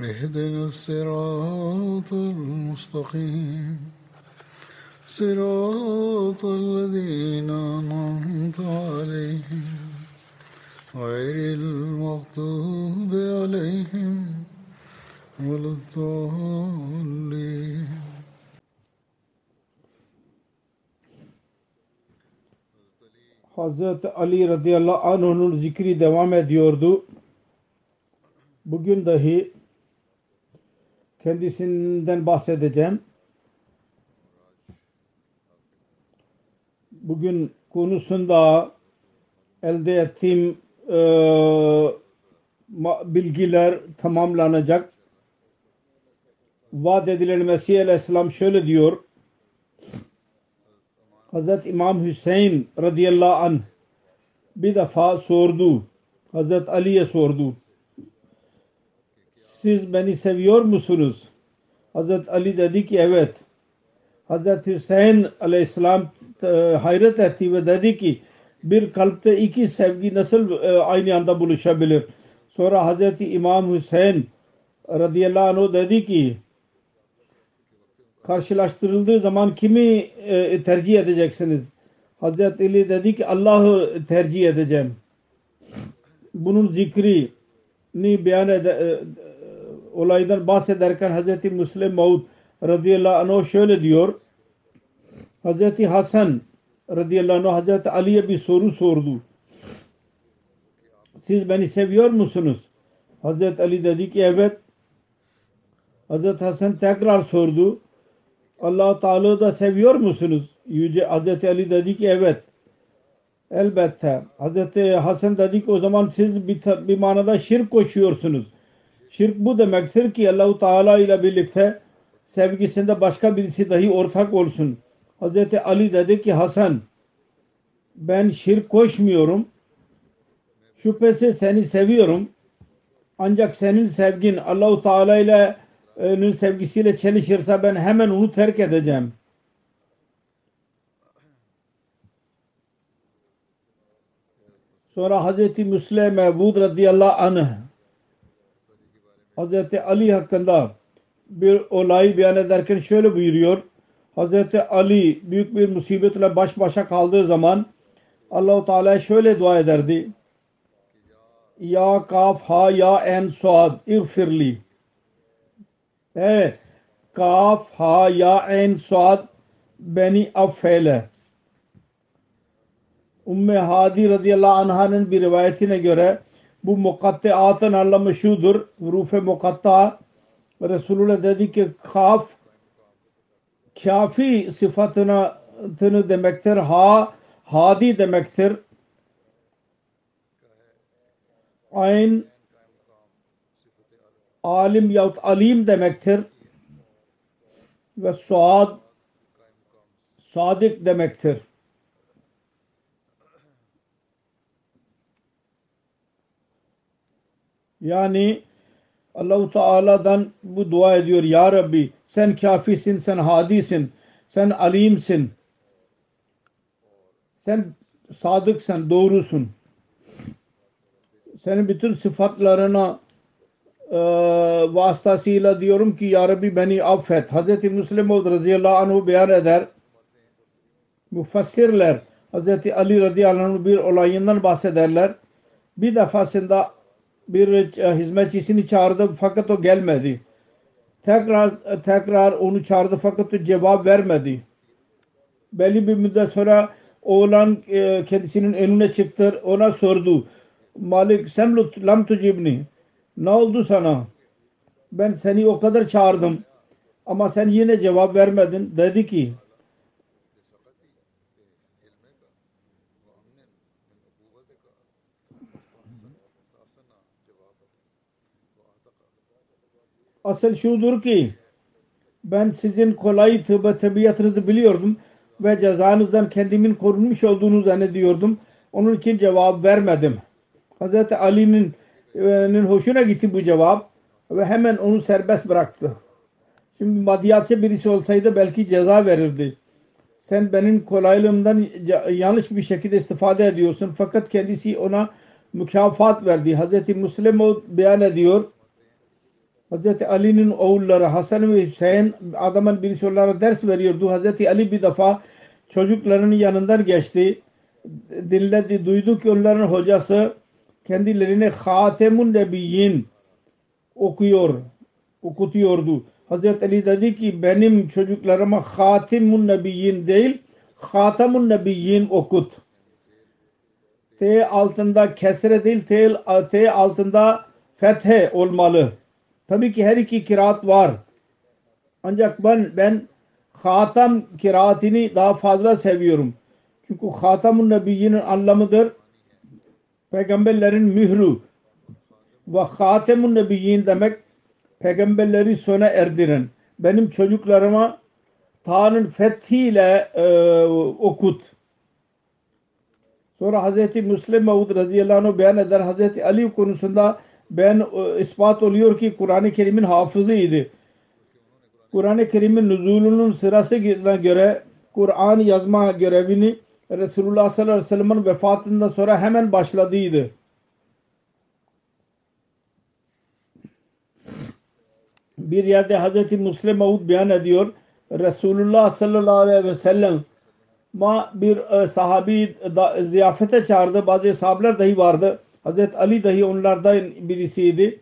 اهدنا الصراط المستقيم صراط الذين أنعمت عليهم غير المغضوب عليهم ولا الضالين Hazreti Ali radıyallahu anh'ın zikri devam ediyordu. Bugün dahi kendisinden bahsedeceğim. Bugün konusunda elde ettiğim e, bilgiler tamamlanacak. Vaat edilen Mesih Aleyhisselam şöyle diyor. Hazreti İmam Hüseyin radıyallahu anh bir defa sordu. Hazreti Ali'ye sordu. Siz beni seviyor musunuz? Hazreti Ali dedi ki evet. Hazreti Hüseyin aleyhisselam hayret etti ve dedi ki bir kalpte iki sevgi nasıl aynı anda buluşabilir? Sonra Hazreti İmam Hüseyin radıyallahu anh dedi ki karşılaştırıldığı zaman kimi e, tercih edeceksiniz? Hazreti Ali dedi ki Allah'ı tercih edeceğim. Bunun zikrini beyan ede, e, olaydan bahsederken Hazreti Müslim Maud radıyallahu anh şöyle diyor. Hazreti Hasan radıyallahu anh Hazreti Ali'ye bir soru sordu. Siz beni seviyor musunuz? Hazreti Ali dedi ki evet. Hazreti Hasan tekrar sordu. allah Teala'yı da seviyor musunuz? Yüce Hazreti Ali dedi ki evet. Elbette. Hazreti Hasan dedi ki o zaman siz bir, bir manada şirk koşuyorsunuz. Şirk bu demektir ki Allahu Teala ile birlikte sevgisinde başka birisi dahi ortak olsun. Hazreti Ali dedi ki Hasan ben şirk koşmuyorum. Şüphesiz seni seviyorum. Ancak senin sevgin Allahu Teala ile onun sevgisiyle çelişirse ben hemen onu terk edeceğim. Sonra Hazreti Müslim Mevud radıyallahu anh Hazreti Ali hakkında bir olay beyan ederken şöyle buyuruyor. Hazreti Ali büyük bir musibetle baş başa kaldığı zaman Allahu Teala şöyle dua ederdi. Ya kaf ha ya en suad iğfirli. Hey kaf ha ya en suad beni affeyle. Umme Hadi radıyallahu anh'ın bir rivayetine göre bu mukatteatın anlamı şudur. Rufe mukatta Resulullah dedi ki kaf kafi sıfatını demektir. Ha hadi demektir. Ayn alim yahut alim demektir. Ve suad sadık demektir. Yani Allahu Teala'dan bu dua ediyor. Ya Rabbi sen kafisin, sen hadisin, sen alimsin. Sen sadıksan, doğrusun. Senin bütün sıfatlarına e, vasıtasıyla diyorum ki Ya Rabbi beni affet. Hz. Müslim radıyallahu anhu beyan eder. Mufassirler Hz. Ali radıyallahu anh bir olayından bahsederler. Bir defasında bir hizmetçisini çağırdı fakat o gelmedi. tekrar tekrar onu çağırdı fakat o cevap vermedi. Belli bir müddet sonra oğlan e, kendisinin önüne çıktı. Ona sordu. Malik semlut lam tucibni. Ne oldu sana? Ben seni o kadar çağırdım. Ama sen yine cevap vermedin. Dedi ki asıl şudur ki ben sizin kolay tıbba tabiatınızı biliyordum ve cezanızdan kendimin korunmuş olduğunu zannediyordum. Onun için cevap vermedim. Hz. Ali'nin hoşuna gitti bu cevap ve hemen onu serbest bıraktı. Şimdi madiyatçı birisi olsaydı belki ceza verirdi. Sen benim kolaylığımdan yanlış bir şekilde istifade ediyorsun. Fakat kendisi ona mükafat verdi. Hz. Müslim beyan ediyor. Hz. Ali'nin oğulları Hasan ve Hüseyin adamın birisi onlara ders veriyordu. Hz. Ali bir defa çocuklarının yanından geçti. Dinledi, duydu ki onların hocası kendilerine Hatemun Nebiyyin okuyor, okutuyordu. Hazreti Ali dedi ki benim çocuklarıma Hatimun Nebiyyin değil Hatamun Nebiyyin okut. T altında kesre değil T, T altında fethe olmalı. Tabii ki her iki kiraat var. Ancak ben ben Hatam kiraatini daha fazla seviyorum. Çünkü Hatamun Nebiyyinin anlamıdır. Peygamberlerin mührü. Ve Hatemun Nebiyyin demek peygamberleri sona erdiren. Benim çocuklarıma Ta'nın fethiyle e, okut. Sonra Hz. Müslim Mevud radıyallahu anh beyan eder. Hz. Ali konusunda ben e, ispat oluyor ki Kur'an-ı Kerim'in hafızıydı. Kur'an-ı Kerim'in nüzulunun sırasına göre Kur'an yazma görevini Resulullah sallallahu aleyhi ve sellem'in vefatından sonra hemen başladıydı. Bir yerde Hz. Müslim Mevud beyan ediyor. Resulullah sallallahu aleyhi ve sellem ma bir e, sahabi da, ziyafete çağırdı. Bazı sahabeler dahi vardı. Hazreti Ali dahi onlardan birisiydi.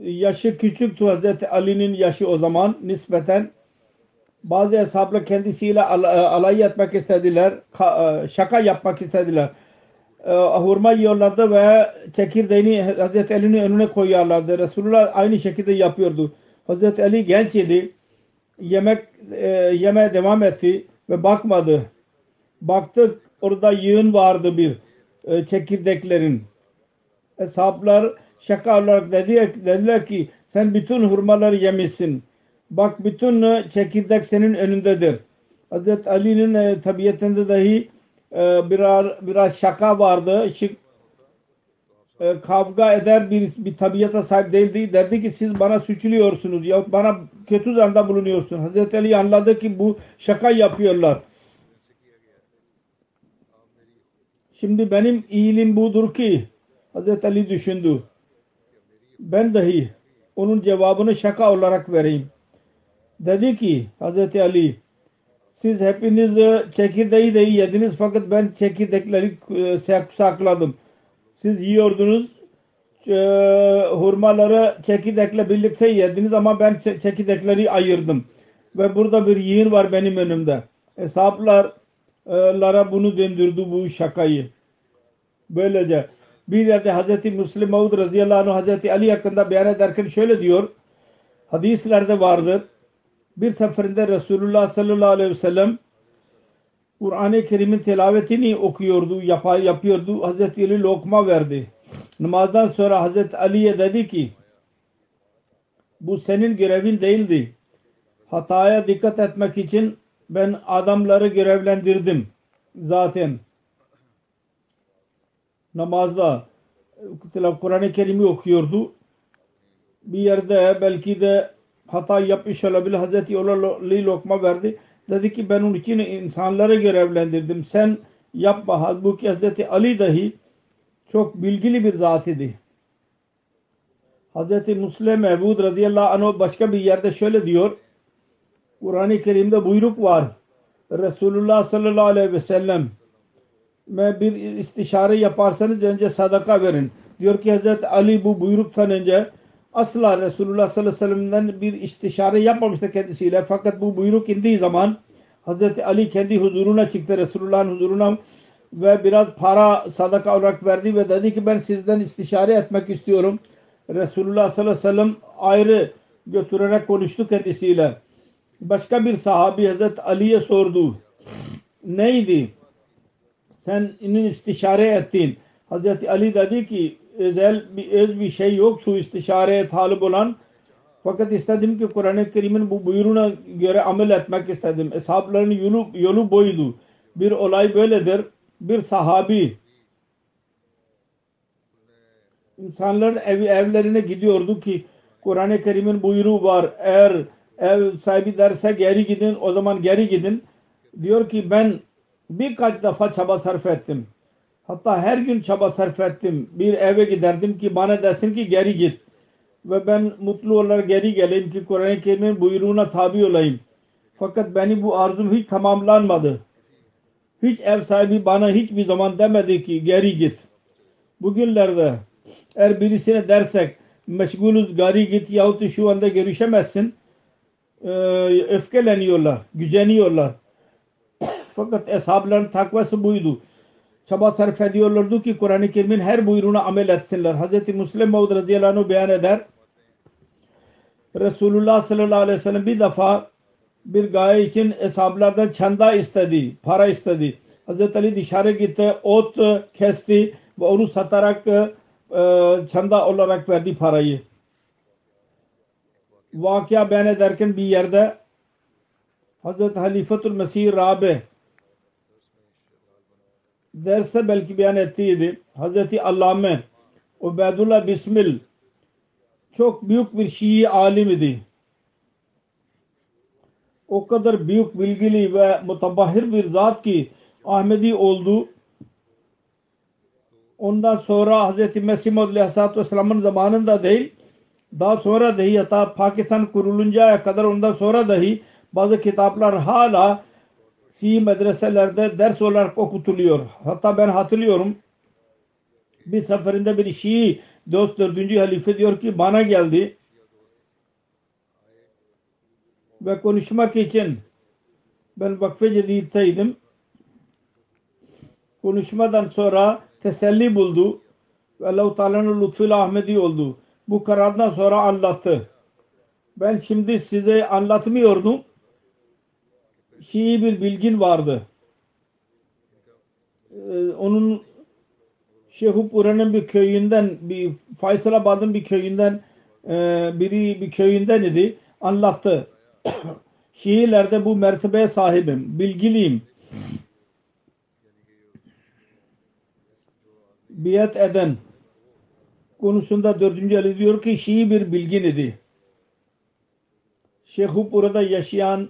Yaşı küçüktü Hazreti Ali'nin yaşı o zaman nispeten. Bazı hesapla kendisiyle alay etmek istediler. E, şaka yapmak istediler. E, hurma yiyorlardı ve çekirdeğini Hazreti Ali'nin önüne koyuyorlardı. Resulullah aynı şekilde yapıyordu. Hazreti Ali genç idi. Yemek e, yemeye devam etti ve bakmadı. Baktık orada yığın vardı bir e, çekirdeklerin. Hesaplar şaka olarak dedi, dediler ki sen bütün hurmaları yemişsin. Bak bütün e, çekirdek senin önündedir. Hazreti Ali'nin e, tabiatında dahi e, biraz, biraz şaka vardı. Şık, e, kavga eder bir, bir tabiata sahip değildi. Derdi ki siz bana suçluyorsunuz ya bana kötü zanda bulunuyorsun. Hazreti Ali anladı ki bu şaka yapıyorlar. Şimdi benim iyiliğim budur ki Hazreti Ali düşündü. Ben dahi onun cevabını şaka olarak vereyim. Dedi ki Hazreti Ali siz hepiniz çekirdeği de yediniz fakat ben çekirdekleri e, sakladım. Siz yiyordunuz e, hurmaları çekirdekle birlikte yediniz ama ben çekirdekleri ayırdım. Ve burada bir yığın var benim önümde. Hesaplara bunu döndürdü bu şakayı. Böylece bir yerde Hazreti Müslim Maud radıyallahu anh Hazreti Ali hakkında beyan ederken şöyle diyor. Hadislerde vardır bir seferinde Resulullah sallallahu aleyhi ve sellem Kur'an-ı Kerim'in tilavetini okuyordu, yapar, yapıyordu. Hazreti Ali lokma verdi. Namazdan sonra Hazreti Ali'ye dedi ki bu senin görevin değildi. Hataya dikkat etmek için ben adamları görevlendirdim zaten. Namazda Kur'an-ı Kerim'i okuyordu. Bir yerde belki de hata yapmış olabilir. Hazreti Ali lokma verdi. Dedi ki ben onun için insanları görevlendirdim. Sen yapma. Halbuki Hazreti Ali dahi çok bilgili bir zat idi. Hazreti Müslim Mehbud radıyallahu anh başka bir yerde şöyle diyor. Kur'an-ı Kerim'de buyruk var. Resulullah sallallahu aleyhi ve sellem bir istişare yaparsanız önce sadaka verin. Diyor ki Hazreti Ali bu buyruktan önce asla Resulullah sallallahu aleyhi ve sellem'den bir istişare yapmamıştı kendisiyle. Fakat bu buyruk indiği zaman Hazreti Ali kendi huzuruna çıktı Resulullah'ın huzuruna ve biraz para sadaka olarak verdi ve dedi ki ben sizden istişare etmek istiyorum. Resulullah sallallahu aleyhi ve sellem ayrı götürerek konuştu kendisiyle. Başka bir sahabi Hazreti Ali'ye sordu. Neydi? Sen inin istişare ettin. Hazreti Ali dedi ki özel bir, öz bir şey yoktu istişareye talip olan. Fakat istedim ki Kur'an-ı Kerim'in bu buyruğuna göre amel etmek istedim. Eshabların yolu, yolu boydu. Bir olay böyledir. Bir sahabi insanların ev, evlerine gidiyordu ki Kur'an-ı Kerim'in buyruğu var. Eğer ev sahibi derse geri gidin o zaman geri gidin. Diyor ki ben birkaç defa çaba sarf ettim. Hatta her gün çaba sarf ettim. Bir eve giderdim ki bana desin ki geri git. Ve ben mutlu olarak geri geleyim ki Kur'an-ı Kerim'in buyruğuna tabi olayım. Fakat beni bu arzum hiç tamamlanmadı. Hiç ev sahibi bana hiçbir zaman demedi ki geri git. Bugünlerde eğer birisine dersek meşgulüz gari git yahut şu anda görüşemezsin öfkeleniyorlar, güceniyorlar. Fakat eshabların takvası buydu. Çaba sarf ediyorlardı ki Kur'an-ı Kerim'in her buyruğuna amel etsinler. Hz. Müslim Maud radıyallahu anh beyan eder. Resulullah sallallahu aleyhi ve sellem bir defa bir gaye için eshablardan çanda istedi, para istedi. Hz. Ali dışarı gitti, ot kesti ve onu satarak çanda olarak verdi parayı. Vakıa beyan ederken bir yerde Hz. Halifatul Mesih Rabe derste belki beyan ettiydi. Hz. Allame Ubeydullah Bismil çok büyük bir Şii alim idi. O kadar büyük bilgili ve mutabahir bir zat ki Ahmedi oldu. Ondan sonra Hz. Mesih Maud Aleyhisselatü Vesselam'ın zamanında değil daha sonra dahi hatta Pakistan kuruluncaya kadar ondan sonra dahi bazı kitaplar hala Şii medreselerde ders olarak okutuluyor. Hatta ben hatırlıyorum bir seferinde bir Şii dost dördüncü halife diyor ki bana geldi ve konuşmak için ben vakfe cedidteydim. Konuşmadan sonra teselli buldu ve Allah-u Teala'nın lütfuyla Ahmedi oldu. Bu karardan sonra anlattı. Ben şimdi size anlatmıyordum. Şii bir bilgin vardı. Ee, onun Şehupura'nın bir köyünden, bir Faysalabad'ın bir köyünden e, biri bir köyünden idi. Anlattı. Şiilerde bu mertebeye sahibim. Bilgiliyim. Biat eden konusunda dördüncü Ali diyor ki Şii bir bilgin idi. Şehupura'da yaşayan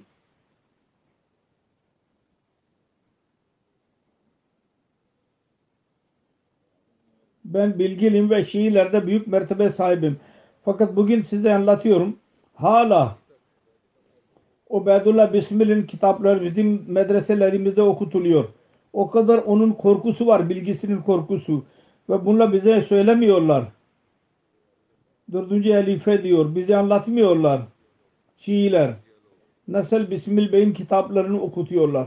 ben bilgiliyim ve Şiilerde büyük mertebe sahibim. Fakat bugün size anlatıyorum. Hala Ubeydullah Bismillah'in kitapları bizim medreselerimizde okutuluyor. O kadar onun korkusu var, bilgisinin korkusu. Ve bununla bize söylemiyorlar. Dördüncü halife diyor. Bize anlatmıyorlar. Şiiler. Nasıl Bismil Bey'in kitaplarını okutuyorlar.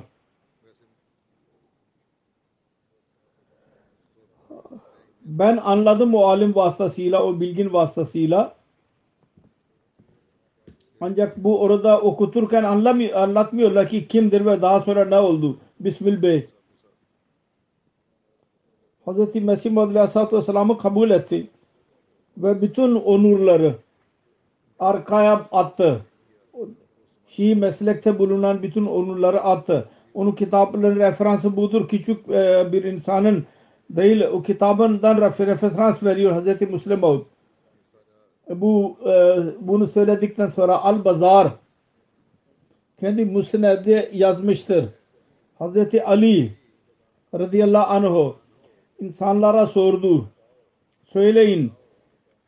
Ben anladım o alim vasıtasıyla, o bilgin vasıtasıyla. Ancak bu orada okuturken anlatmıyorlar ki kimdir ve daha sonra ne oldu. Bismil Bey. Hz. Mesih Muhammed Aleyhisselatü Vesselam'ı kabul etti. Ve bütün onurları arkaya attı. Şii meslekte bulunan bütün onurları attı. Onun kitaplarının referansı budur. Küçük bir insanın değil o kitabından referans veriyor Hazreti Müslim Maud. Bu e, bunu söyledikten sonra Al-Bazar kendi Musned'de yazmıştır. Hazreti Ali radıyallahu anhu insanlara sordu. Söyleyin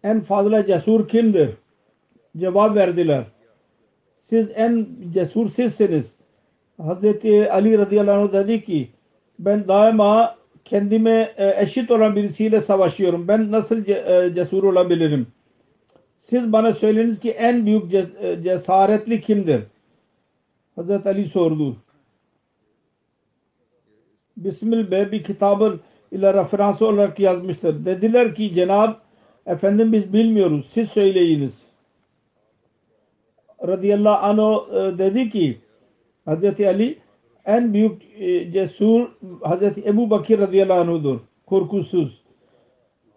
en fazla cesur kimdir? Cevap verdiler. Siz en cesur sizsiniz. Hazreti Ali radıyallahu anh dedi ki ben daima kendime e, eşit olan birisiyle savaşıyorum. Ben nasıl e, cesur olabilirim? Siz bana söyleniz ki en büyük e, cesaretli kimdir? Hazreti Ali sordu. Bismil Bey bir kitabın ile referansı olarak yazmıştır. Dediler ki Cenab efendim biz bilmiyoruz. Siz söyleyiniz. Radıyallahu anh dedi ki Hazreti Ali en büyük e, cesur Hazreti Ebu Bakir radıyallahu anh'udur. Korkusuz.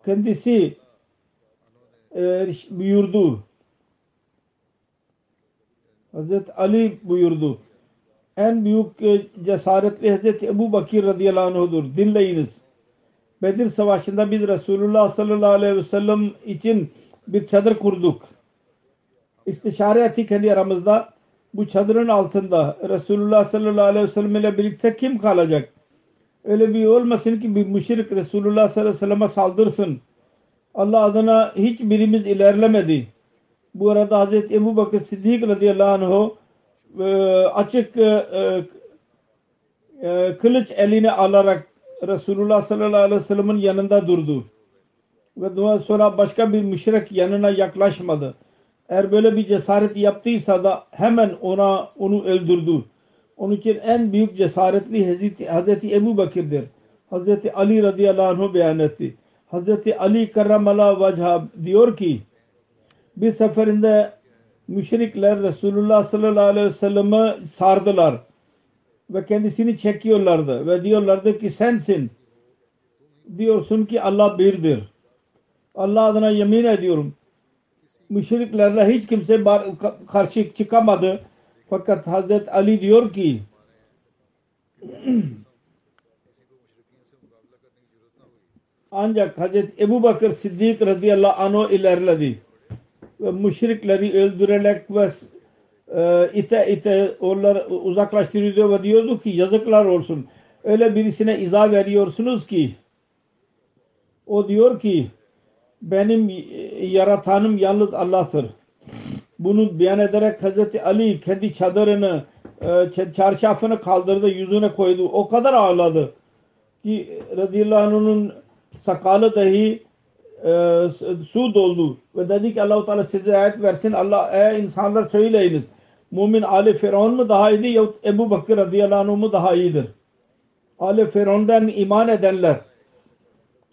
Kendisi e, buyurdu. Hazreti Ali buyurdu. En büyük e, cesaretli Hazreti Ebu Bakir radıyallahu anh'udur. Dinleyiniz. Bedir Savaşı'nda biz Resulullah sallallahu aleyhi ve sellem için bir çadır kurduk. İstişare ettik kendi aramızda. Bu çadırın altında Resulullah sallallahu aleyhi ve sellem ile birlikte kim kalacak? Öyle bir olmasın ki bir müşrik Resulullah sallallahu aleyhi ve selleme saldırsın. Allah adına hiçbirimiz ilerlemedi. Bu arada Hazreti Ebu Bakır Siddik radıyallahu anh e, açık e, e, kılıç eline alarak Resulullah sallallahu aleyhi ve sellem'in yanında durdu. Ve sonra başka bir müşrik yanına yaklaşmadı. Eğer böyle bir cesaret yaptıysa da hemen ona onu öldürdü. Onun için en büyük cesaretli Hazreti, Hazreti Ebu Bakir'dir. Hazreti Ali radıyallahu anh'u beyan etti. Hazreti Ali karramallahu vajha diyor ki bir seferinde müşrikler Resulullah sallallahu aleyhi ve sellem'i sardılar ve kendisini çekiyorlardı ve diyorlardı ki sensin. Diyorsun ki Allah birdir. Allah adına yemin ediyorum. Müşriklerle hiç kimse karşı çıkamadı. Fakat Hazret Ali diyor ki ancak Hazret Ebu Bakır Siddik radıyallahu anh ilerledi. Ve müşrikleri öldürerek ve e, ite ite onları uzaklaştırıyordu ve diyordu ki yazıklar olsun. Öyle birisine izah veriyorsunuz ki o diyor ki benim yaratanım yalnız Allah'tır. Bunu beyan ederek Hazreti Ali kendi çadırını çarşafını kaldırdı yüzüne koydu. O kadar ağladı ki radıyallahu anh'ın sakalı dahi e, su doldu. Ve dedi ki Allah-u Teala size ayet versin. Allah ey insanlar söyleyiniz. Mümin Ali Firavun mu daha iyiydi yahut Ebu Bakır radıyallahu anh mu daha iyidir? Ali Firavun'dan iman edenler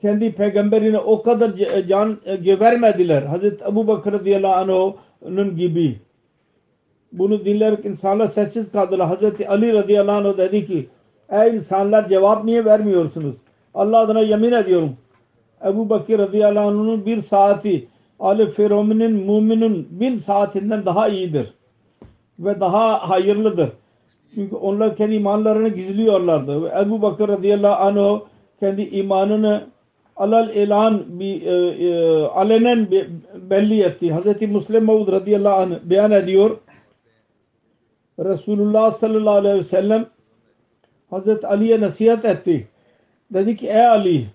kendi peygamberine o kadar can gebermediler Hazreti Ebu Bakır radıyallahu anh'ın gibi bunu dinlerek insanlar sessiz kaldılar Hazreti Ali radıyallahu anh dedi ki ey insanlar cevap niye vermiyorsunuz Allah adına yemin ediyorum Ebu Bakir radıyallahu anh'ın bir saati Ali Firavun'un müminin bin saatinden daha iyidir. Ve daha hayırlıdır. Çünkü onlar kendi imanlarını gizliyorlardı. Ve Ebu Bakır radıyallahu anh kendi imanını alal ilan bir e, e, alenen belli etti. Hazreti Müslim Mevud radıyallahu anh beyan ediyor. Resulullah sallallahu aleyhi ve sellem Hazreti Ali'ye nasihat etti. Dedi ki ey Ali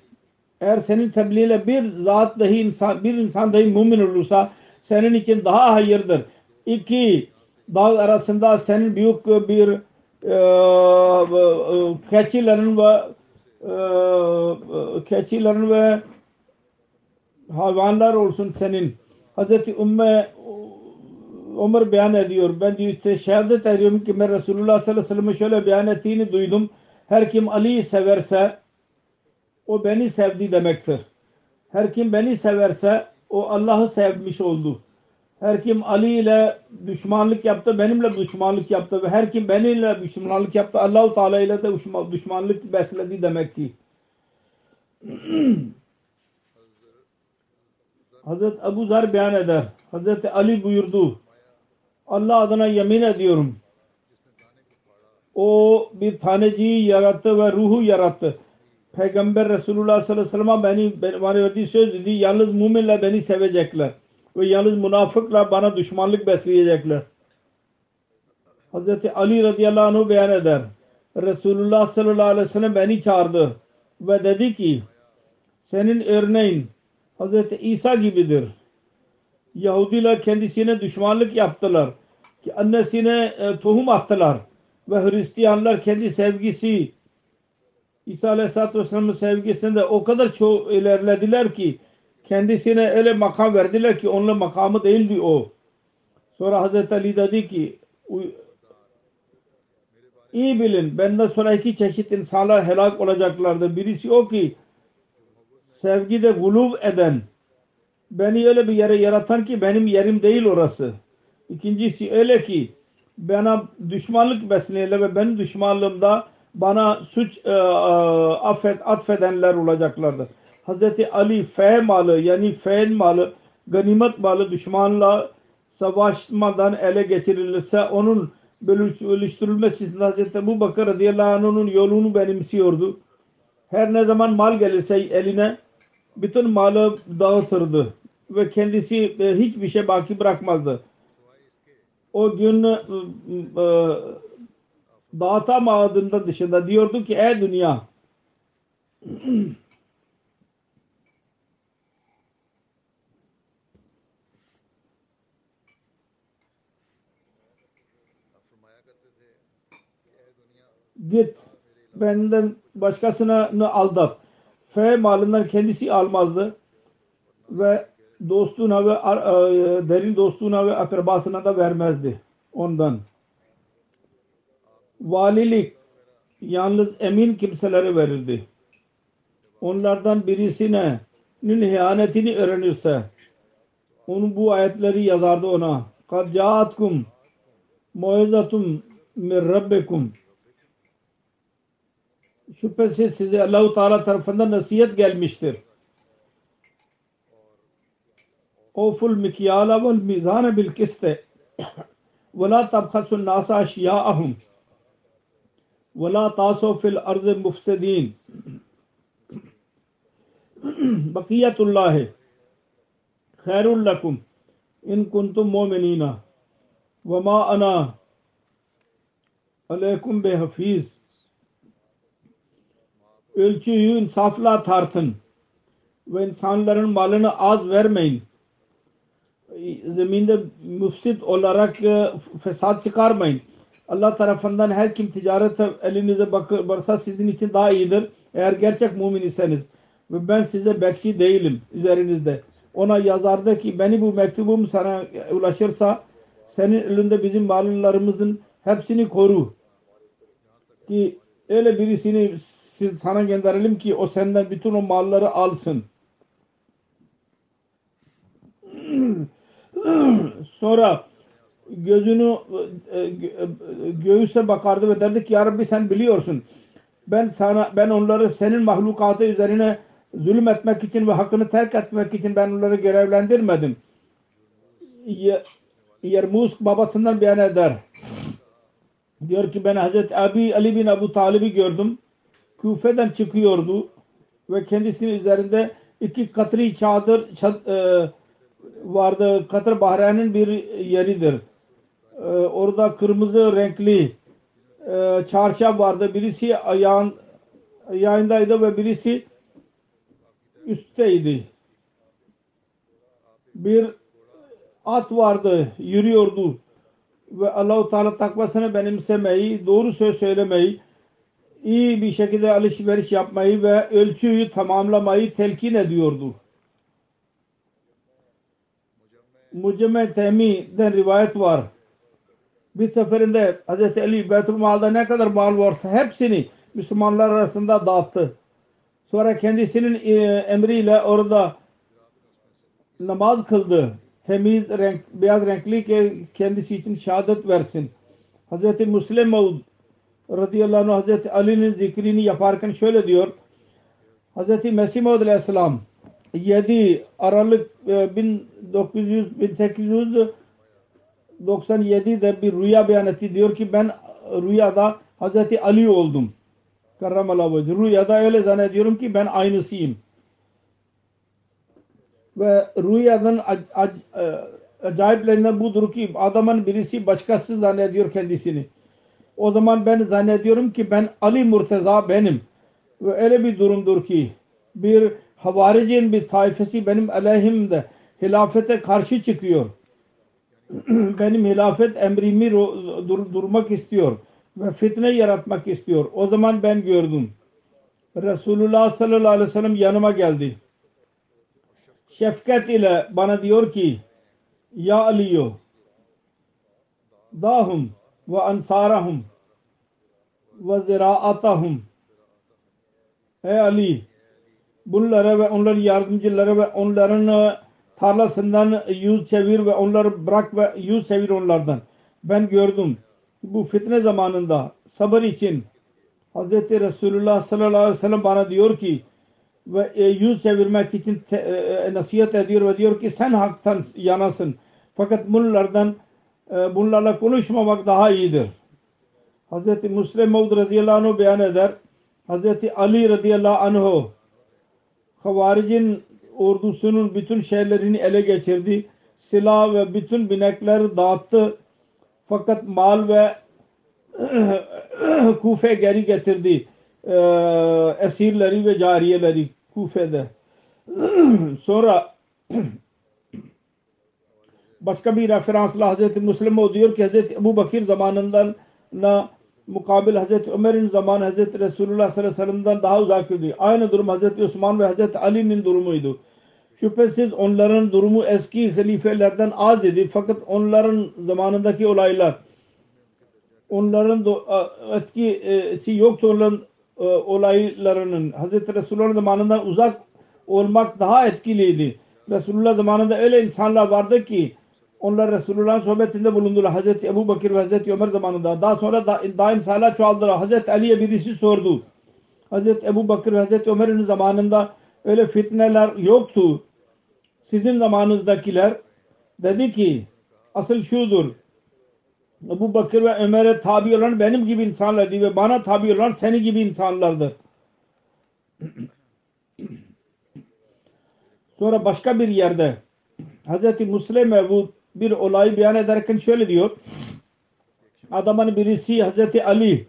eğer senin tebliğiyle bir zat dahi insan, bir insan dahi mümin olursa senin için daha hayırdır. İki dağ arasında senin büyük bir e, e, keçilerin ve keçilerin ve hayvanlar olsun senin. Hazreti Ümme Ömer beyan ediyor. Ben diyor işte şehadet ediyorum ki ben Resulullah sallallahu aleyhi ve sellem'e şöyle beyan ettiğini duydum. Her kim Ali'yi severse o beni sevdi demektir. Her kim beni severse o Allah'ı sevmiş oldu. Her kim Ali ile düşmanlık yaptı, benimle düşmanlık yaptı ve her kim benimle düşmanlık yaptı, Allahu Teala ile de düşmanlık besledi demek ki. Hazret Ebu Zer beyan eder. Hazreti Ali buyurdu. Allah adına yemin ediyorum. O bir taneciyi yarattı ve ruhu yarattı. Peygamber Resulullah sallallahu aleyhi ve sellem beni, beni bana verdiği söz dedi. Yalnız müminler beni sevecekler. Ve yalnız münafıklar bana düşmanlık besleyecekler. Hazreti Ali radıyallahu anh beyan eder. Resulullah sallallahu aleyhi ve sellem beni çağırdı. Ve dedi ki senin örneğin Hazreti İsa gibidir. Yahudiler kendisine düşmanlık yaptılar. Ki annesine e, tohum attılar. Ve Hristiyanlar kendi sevgisi İsa Aleyhisselatü Vesselam'ın sevgisinde o kadar çok ilerlediler ki kendisine öyle makam verdiler ki onun makamı değildi o. Sonra Hazreti Ali dedi ki iyi bilin benden sonra iki çeşit insanlar helak olacaklardır. Birisi o ki sevgide guluv eden beni öyle bir yere yaratan ki benim yerim değil orası. İkincisi öyle ki bana düşmanlık besleyenler ve benim düşmanlığımda bana suç e, e, affet, atfedenler olacaklardır. Hazreti Ali fe malı yani fe malı ganimet malı düşmanla savaşmadan ele geçirilirse onun bölüştürülmesi için Hazreti Ebu Bakır radıyallahu anh'ın yolunu benimsiyordu. Her ne zaman mal gelirse eline bütün malı dağıtırdı ve kendisi e, hiçbir şey baki bırakmazdı. O gün e, e, dağıtamadığında dışında diyordu ki ey dünya git benden başkasını aldat. F malından kendisi almazdı ve dostuna ve e, derin dostuna ve akrabasına da vermezdi ondan. Valilik yalnız emin kimselere verirdi. Onlardan birisine ihanetini öğrenirse onun bu ayetleri yazardı ona. Kad caatkum muizzatum min rabbikum şüphesiz size Allahu Teala tarafından nasihat gelmiştir. Oful mikyala vel mizane bil kiste ve la tabhasun nasa aşiya'ahum ve la tasav fil arz mufsidin bakiyatullahi khairul lakum in kuntum mu'minina ve ma ana aleykum bihafiz ölçüyü insafla tartın ve insanların malını az vermeyin. Zeminde müfsit olarak e, fesat çıkarmayın. Allah tarafından her kim ticaret elinize bakırsa sizin için daha iyidir. Eğer gerçek mümin iseniz ve ben size bekçi değilim üzerinizde. Ona yazardı ki beni bu mektubum sana ulaşırsa senin elinde bizim mallarımızın hepsini koru. Ki öyle birisini siz sana gönderelim ki o senden bütün o malları alsın. Sonra gözünü e, e, göğüse bakardı ve derdi ki Ya Rabbi sen biliyorsun. Ben sana ben onları senin mahlukatı üzerine zulüm etmek için ve hakkını terk etmek için ben onları görevlendirmedim. Yermuz babasından beyan eder. Diyor ki ben Hazreti Abi Ali bin Abu Talib'i gördüm. Küfe'den çıkıyordu ve kendisinin üzerinde iki katri çadır çad, e, vardı. Katır Bahreyn'in bir yeridir. E, orada kırmızı renkli e, çarşaf vardı. Birisi ayağın ayağındaydı ve birisi üstteydi. Bir at vardı, yürüyordu ve Allahu Teala takvasını benimsemeyi, doğru söz söylemeyi iyi bir şekilde alışveriş yapmayı ve ölçüyü tamamlamayı telkin ediyordu. Mucemme Temi'den rivayet var. Bir seferinde Hz. Ali Beytülmal'da ne kadar mal varsa hepsini Müslümanlar arasında dağıttı. Sonra kendisinin e, emriyle orada namaz kıldı. Temiz renk, beyaz renkli ki kendisi için şehadet versin. Hz. Müslim Maud radıyallahu anh Hazreti Ali'nin zikrini yaparken şöyle diyor. Hazreti Mesih Maud aleyhisselam 7 Aralık 1900 1897'de bir rüya beyan etti. Diyor ki ben rüyada Hazreti Ali oldum. Karramallahu. Rüyada öyle zannediyorum ki ben aynısıyım. Ve rüyadan e, acayiplerinden budur ki adamın birisi başkası zannediyor kendisini. O zaman ben zannediyorum ki ben Ali Murteza benim. Ve öyle bir durumdur ki bir havaricin bir taifesi benim aleyhimde hilafete karşı çıkıyor. benim hilafet emrimi dur durmak istiyor ve fitne yaratmak istiyor. O zaman ben gördüm. Resulullah sallallahu aleyhi ve sellem yanıma geldi. Şefkat ile bana diyor ki Ya Aliyo dahum ve ansarahum ve ziraatahum Ey Ali bunlara ve onların yardımcıları ve onların tarlasından yüz çevir ve onları bırak ve yüz çevir onlardan. Ben gördüm. Bu fitne zamanında sabır için Hz. Resulullah sallallahu aleyhi ve sellem bana diyor ki ve e, yüz çevirmek için te, e, nasihat ediyor ve diyor ki sen haktan yanasın. Fakat bunlardan e, bunlarla konuşmamak daha iyidir. Hz. Müslim Mevd radıyallahu anh beyan eder. Hz. Ali radıyallahu anh Havaricin ordusunun bütün şeylerini ele geçirdi. Silah ve bütün binekleri dağıttı. Fakat mal ve Kufe geri getirdi. Ee, esirleri ve cariyeleri Kufe'de. Sonra başka bir referansla Hazreti Müslim o diyor ki Hazreti Ebu Bakir zamanından mukabil Hazreti Ömer'in zamanı Hazreti Resulullah sallallahu aleyhi ve sellem'den daha uzak idi. Aynı durum Hazreti Osman ve Hazreti Ali'nin durumuydu. Şüphesiz onların durumu eski halifelerden az idi. Fakat onların zamanındaki olaylar onların etkisi yoktu onların e, olaylarının Hazreti Resulullah zamanından uzak olmak daha etkiliydi. Resulullah zamanında öyle insanlar vardı ki onlar Resulullah'ın sohbetinde bulundular. Hazreti Ebu Bakır ve Hazreti Ömer zamanında. Daha sonra da, daim sala çoğaldılar. Hazreti Ali'ye birisi sordu. Hazreti Ebu Bakır ve Hazreti Ömer'in zamanında öyle fitneler yoktu. Sizin zamanınızdakiler dedi ki asıl şudur. Ebu Bakır ve Ömer'e tabi olan benim gibi insanlardı ve bana tabi olan seni gibi insanlardır. Sonra başka bir yerde Hz. Müslim bu bir olayı beyan ederken şöyle diyor. Adamın birisi Hz. Ali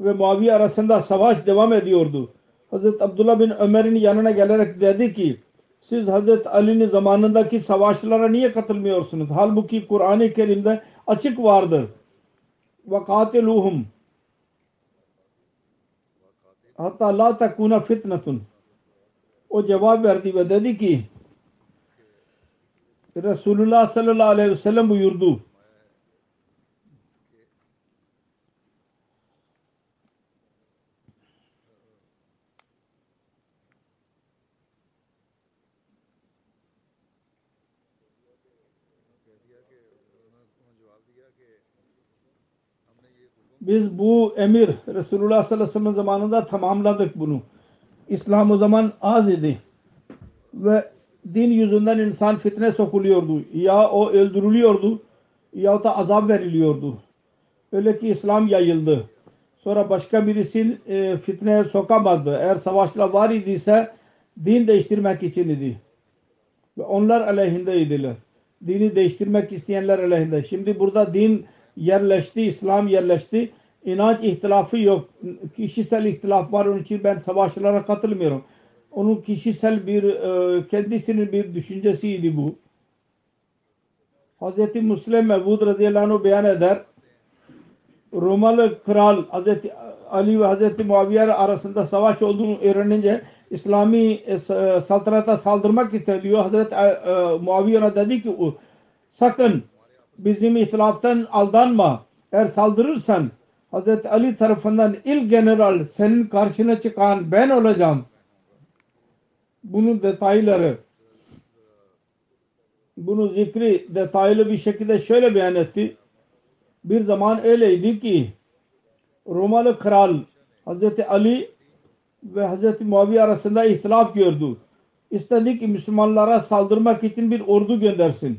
ve Muaviye arasında savaş devam ediyordu. Hz. Abdullah bin Ömer'in yanına gelerek dedi ki siz Hz. Ali'nin zamanındaki savaşlara niye katılmıyorsunuz? Halbuki Kur'an-ı Kerim'de açık vardır. Katiluhum hatta la takuna fitnetun o cevap verdi ve dedi ki Resulullah sallallahu aleyhi ve sellem buyurdu Biz bu emir Resulullah sallallahu aleyhi ve sellem zamanında tamamladık bunu. İslam o zaman az idi. Ve din yüzünden insan fitne sokuluyordu. Ya o öldürülüyordu ya da azap veriliyordu. Öyle ki İslam yayıldı. Sonra başka birisi e, fitneye sokamazdı. Eğer savaşlar var idiyse din değiştirmek için idi. Ve onlar aleyhindeydiler. Dini değiştirmek isteyenler aleyhinde. Şimdi burada din yerleşti, İslam yerleşti. İnanç ihtilafı yok. Kişisel ihtilaf var. Onun için ben savaşlara katılmıyorum. Onun kişisel bir e, kendisinin bir düşüncesiydi bu. Hz. Müslim Mevud radıyallahu anh beyan eder. Romalı kral Hz. Ali ve Hz. Muaviye arasında savaş olduğunu öğrenince İslami e, saltanata saldırmak istediyor. Hz. E, Muaviye dedi ki sakın bizim ihtilaftan aldanma. Eğer saldırırsan Hz. Ali tarafından ilk general senin karşına çıkan ben olacağım. Bunun detayları bunu zikri detaylı bir şekilde şöyle beyan etti. Bir zaman öyleydi ki Romalı kral Hz. Ali ve Hz. Muaviye arasında ihtilaf gördü. İstedi ki Müslümanlara saldırmak için bir ordu göndersin.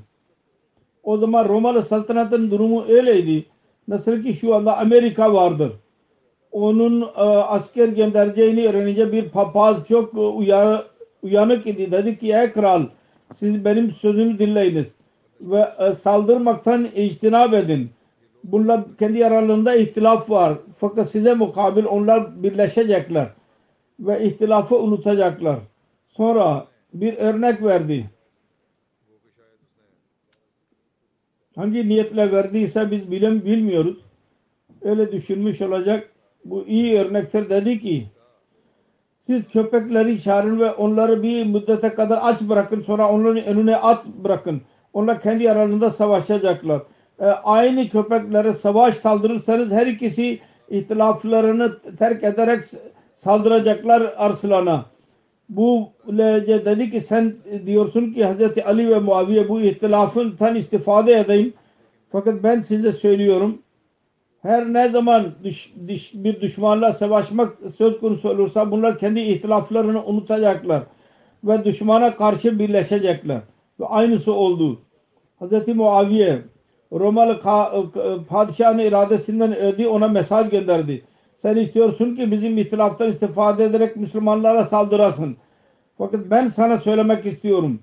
O zaman Romalı saltanatın durumu öyleydi. Nasıl ki şu anda Amerika vardır. Onun e, asker göndereceğini öğrenince bir papaz çok uyar, uyanık idi. Dedi ki ey kral siz benim sözümü dinleyiniz ve e, saldırmaktan ictinab edin. Bunlar kendi aralarında ihtilaf var. Fakat size mukabil onlar birleşecekler ve ihtilafı unutacaklar. Sonra bir örnek verdi. hangi niyetle verdiyse biz bilim bilmiyoruz. Öyle düşünmüş olacak. Bu iyi örnektir dedi ki siz köpekleri çağırın ve onları bir müddete kadar aç bırakın. Sonra onların önüne at bırakın. Onlar kendi aralarında savaşacaklar. E, aynı köpeklere savaş saldırırsanız her ikisi ihtilaflarını terk ederek saldıracaklar arslana. Bu dedi ki sen diyorsun ki Hz. Ali ve Muaviye bu ihtilafından istifade edeyim. Fakat ben size söylüyorum her ne zaman düş, düş, bir düşmanla savaşmak söz konusu olursa bunlar kendi ihtilaflarını unutacaklar ve düşmana karşı birleşecekler. Ve aynısı oldu. Hz. Muaviye Romalı padişahın iradesinden ödü ona mesaj gönderdi. Sen istiyorsun ki bizim ihtilaftan istifade ederek Müslümanlara saldırasın. Fakat ben sana söylemek istiyorum.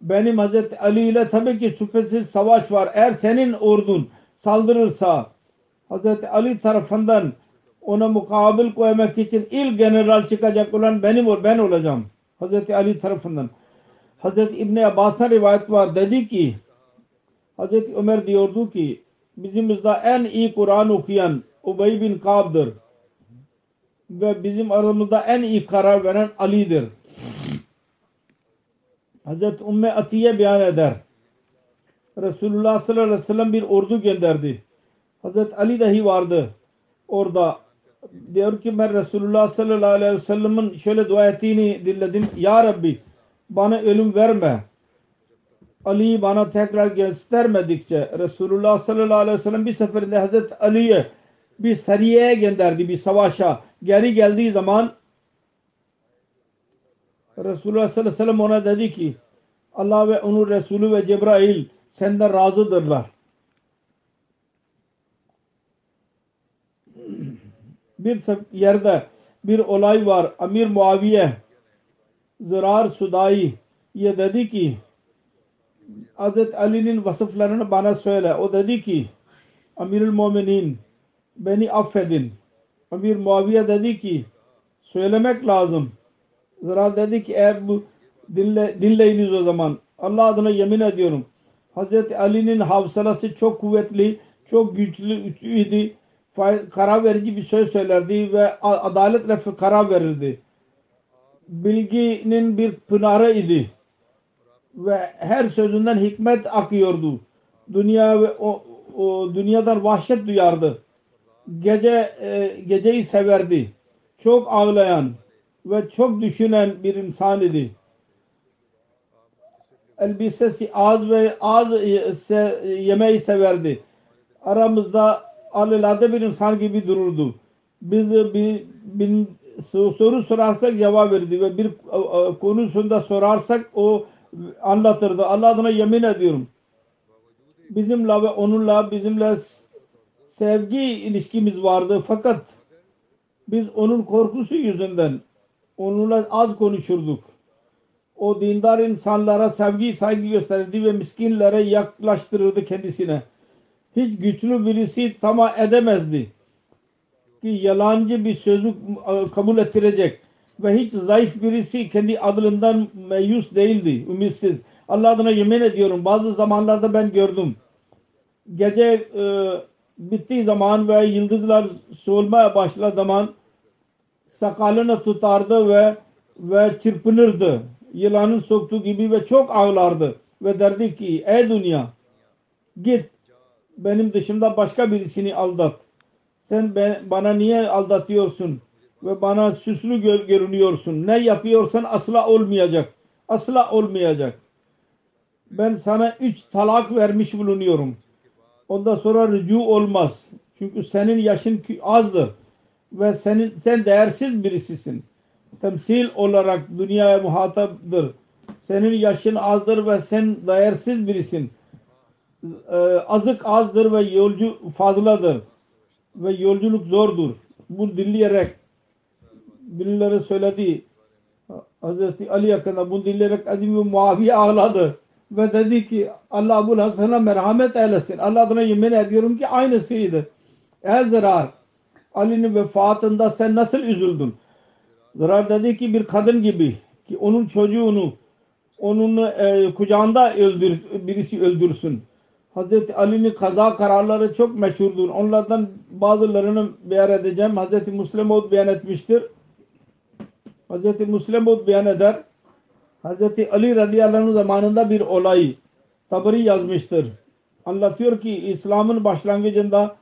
Benim Hz. Ali ile tabii ki şüphesiz savaş var. Eğer senin ordun saldırırsa Hz. Ali tarafından ona mukabil koymak için ilk general çıkacak olan benim ben olacağım. Hz. Ali tarafından. Hz. İbni Abbas'tan rivayet var. Dedi ki Hz. Ömer diyordu ki bizimizde en iyi Kur'an okuyan Ubey bin Kab'dır. Ve bizim aramızda en iyi karar veren Ali'dir. Hz. Umme Atiye beyan eder. Resulullah sallallahu aleyhi ve sellem bir ordu gönderdi. Hz. Ali dahi vardı orada. Diyor ki ben Resulullah sallallahu aleyhi ve sellem'in şöyle dua ettiğini dinledim. Ya Rabbi bana ölüm verme. Ali'yi bana tekrar göstermedikçe Resulullah sallallahu aleyhi ve sellem bir seferinde Hazreti Ali'ye bir sariyeye gönderdi bir savaşa. Geri geldiği zaman Resulullah sallallahu aleyhi ve sellem ona dedi ki Allah ve onun Resulü ve Cebrail senden razıdırlar. Bir yerde bir olay var. Amir Muaviye Zırar Sudai ye dedi ki Hazret Ali'nin vasıflarını bana söyle. O dedi ki Amirül Muminin beni affedin. Amir Muaviye dedi ki söylemek lazım. Zira dedi ki eğer bu dinle, dinleyiniz o zaman. Allah adına yemin ediyorum. Hazreti Ali'nin hafızası çok kuvvetli, çok güçlü idi. Karar verici bir söz söylerdi ve adaletle karar verirdi. Bilginin bir pınarı idi ve her sözünden hikmet akıyordu. Dünya ve o, o dünyadan vahşet duyardı. Gece e, geceyi severdi. Çok ağlayan ve çok düşünen bir insan idi. Elbisesi az ve az se, yemeği severdi. Aramızda alelade bir insan gibi dururdu. Biz bir, bir soru sorarsak cevap verirdi ve bir konusunda sorarsak o anlatırdı. Allah adına yemin ediyorum. Bizimle ve onunla bizimle sevgi ilişkimiz vardı. Fakat biz onun korkusu yüzünden onunla az konuşurduk. O dindar insanlara sevgi saygı gösterirdi ve miskinlere yaklaştırırdı kendisine. Hiç güçlü birisi tamam edemezdi ki yalancı bir sözü kabul ettirecek ve hiç zayıf birisi kendi adından meyus değildi, ümitsiz. Allah adına yemin ediyorum bazı zamanlarda ben gördüm. Gece e, bittiği zaman ve yıldızlar solmaya başladığı zaman sakalını tutardı ve ve çırpınırdı. Yılanın soktuğu gibi ve çok ağlardı. Ve derdi ki ey dünya git benim dışımda başka birisini aldat. Sen ben, bana niye aldatıyorsun? ve bana süslü gör, görünüyorsun. Ne yapıyorsan asla olmayacak. Asla olmayacak. Ben sana üç talak vermiş bulunuyorum. Ondan sonra rücu olmaz. Çünkü senin yaşın azdır. Ve senin, sen değersiz birisisin. Temsil olarak dünyaya muhataptır. Senin yaşın azdır ve sen değersiz birisin. Ee, azık azdır ve yolcu fazladır. Ve yolculuk zordur. Bu dinleyerek birileri söyledi. Hazreti Ali hakkında bunu dinleyerek Azim ve Muaviye ağladı. Ve dedi ki Allah Abul Hasan'a merhamet eylesin. Allah adına yemin ediyorum ki aynısıydı. Ey zarar Ali'nin vefatında sen nasıl üzüldün? Zarar dedi ki bir kadın gibi ki onun çocuğunu onun e, kucağında öldür, birisi öldürsün. Hazreti Ali'nin kaza kararları çok meşhurdur. Onlardan bazılarını beyan edeceğim. Hazreti Müslim beyan etmiştir. Hz. Muslemud beyan eder. Hz. Ali radıyallahu zamanında bir olay Tabari yazmıştır. Anlatıyor ki İslam'ın başlangıcında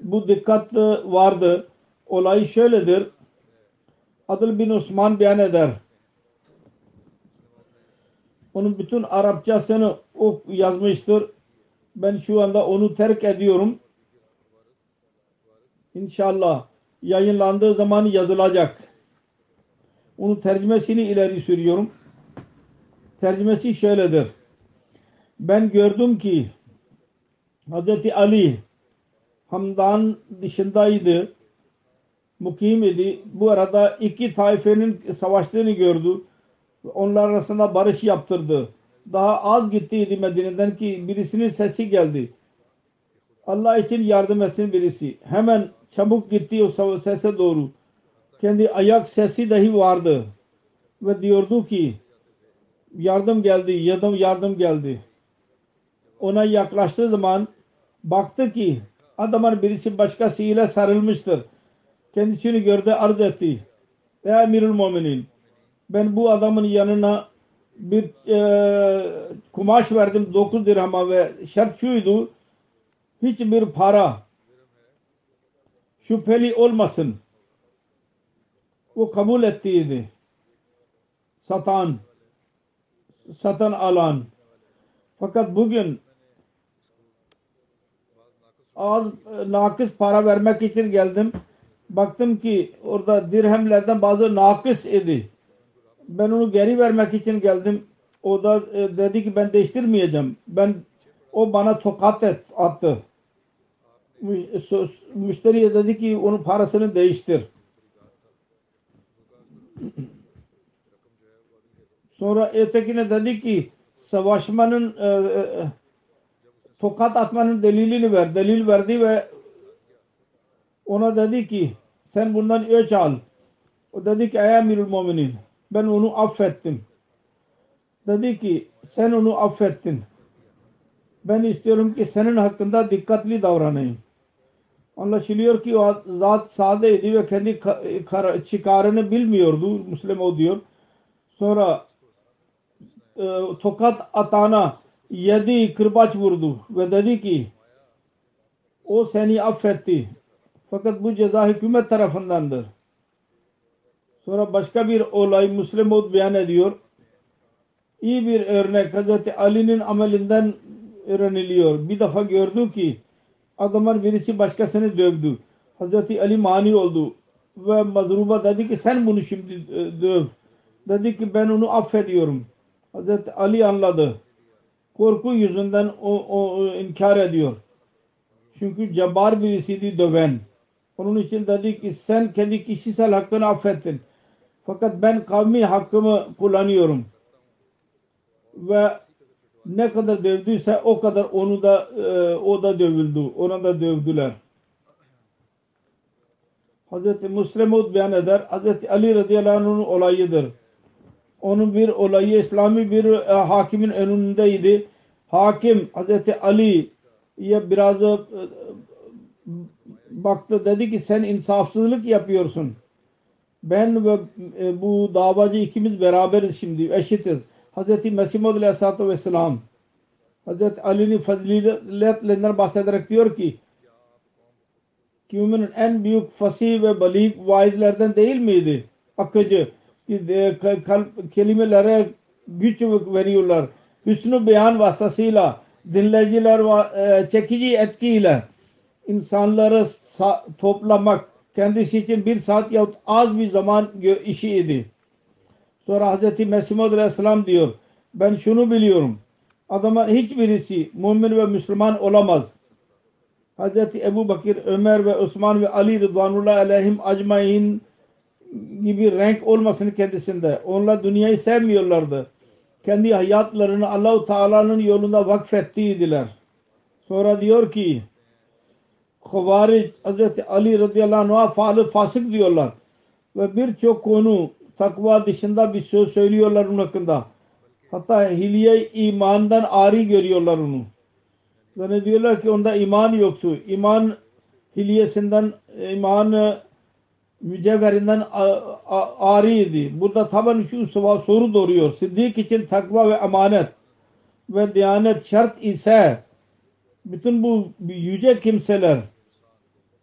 bu dikkat vardı. Olay şöyledir. Adıl bin Osman beyan eder. Onun bütün Arapçasını o yazmıştır. Ben şu anda onu terk ediyorum. İnşallah yayınlandığı zaman yazılacak. Onun tercümesini ileri sürüyorum. Tercümesi şöyledir. Ben gördüm ki Hz. Ali Hamdan dışındaydı. Mukim idi. Bu arada iki taifenin savaştığını gördü. Onlar arasında barış yaptırdı. Daha az gittiydi Medine'den ki birisinin sesi geldi. Allah için yardım etsin birisi. Hemen çabuk gitti o sese doğru. Kendi ayak sesi dahi vardı. Ve diyordu ki yardım geldi, yardım, yardım geldi. Ona yaklaştığı zaman baktı ki adamın birisi başkasıyla sarılmıştır. Kendisini gördü arz etti. Ey Emirül Muminin ben bu adamın yanına bir e, kumaş verdim 9 dirhama ve şart şuydu hiçbir para şüpheli olmasın. O kabul ettiydi. Satan satın alan fakat bugün az nakıs para vermek için geldim. Baktım ki orada dirhemlerden bazı nakıs idi. Ben onu geri vermek için geldim. O da e, dedi ki ben değiştirmeyeceğim. Ben o bana tokat et, attı. Müşteriye dedi ki onun parasını değiştir. Sonra ötekine dedi ki savaşmanın e, e, tokat atmanın delilini ver. Delil verdi ve ona dedi ki sen bundan öç al. O dedi ki ey emirül müminin ben onu affettim. Dedi ki sen onu affettin. Ben istiyorum ki senin hakkında dikkatli davranayım. Anlaşılıyor ki o zat sadeydi ve kendi çıkarını bilmiyordu. Müslüman o diyor. Sonra e, tokat atana yedi kırbaç vurdu ve dedi ki o seni affetti. Fakat bu ceza hükümet tarafındandır. Sonra başka bir olay Müslim beyan ediyor. İyi bir örnek Hz. Ali'nin amelinden öğreniliyor. Bir defa gördü ki adamın birisi başkasını dövdü. Hz. Ali mani oldu ve mazruba dedi ki sen bunu şimdi e, döv. Dedi ki ben onu affediyorum. Hz. Ali anladı. Korku yüzünden o, o inkar ediyor. Çünkü cebbar birisiydi döven. Onun için dedi ki sen kendi kişisel hakkını affettin. Fakat ben kavmi hakkımı kullanıyorum. Ve ne kadar dövdüyse o kadar onu da e, o da dövüldü. Ona da dövdüler. Hz. Müslim beyan eder. Hz. Ali radıyallahu anh'ın olayıdır. Onun bir olayı İslami bir e, hakimin önündeydi. Hakim Hz. Ali'ye biraz e, baktı dedi ki sen insafsızlık yapıyorsun. Ben ve e, bu davacı ikimiz beraberiz şimdi eşitiz. Hz. Mesih Maud Aleyhisselatü Vesselam Hz. Ali'nin faziletlerinden bahsederek diyor ki kavminin en büyük fasih ve balik vaizlerden değil miydi? Akıcı. E, kelimelere güç veriyorlar. Hüsnü beyan vasıtasıyla dinleyiciler e, çekici etkiyle insanları toplamak kendisi için bir saat yahut az bir zaman işi idi. Sonra Hz. Mesih Aleyhisselam diyor ben şunu biliyorum adamın hiçbirisi mümin ve Müslüman olamaz. Hz. Ebu Bakır, Ömer ve Osman ve Ali Rıdvanullah aleyhim acmain gibi renk olmasını kendisinde. Onlar dünyayı sevmiyorlardı. Kendi hayatlarını Allahu Teala'nın yolunda vakfettiydiler. Sonra diyor ki Havaric Hz. Ali radıyallahu anh'a faalı fasık diyorlar. Ve birçok konu takva dışında bir söz söylüyorlar onun hakkında. Hatta hilye imandan ari görüyorlar onu. Ve ne diyorlar ki onda iman yoktu. İman hilyesinden iman mücevherinden ariydi. Burada taban şu soru doğuruyor. Siddik için takva ve emanet ve diyanet şart ise bütün bu yüce kimseler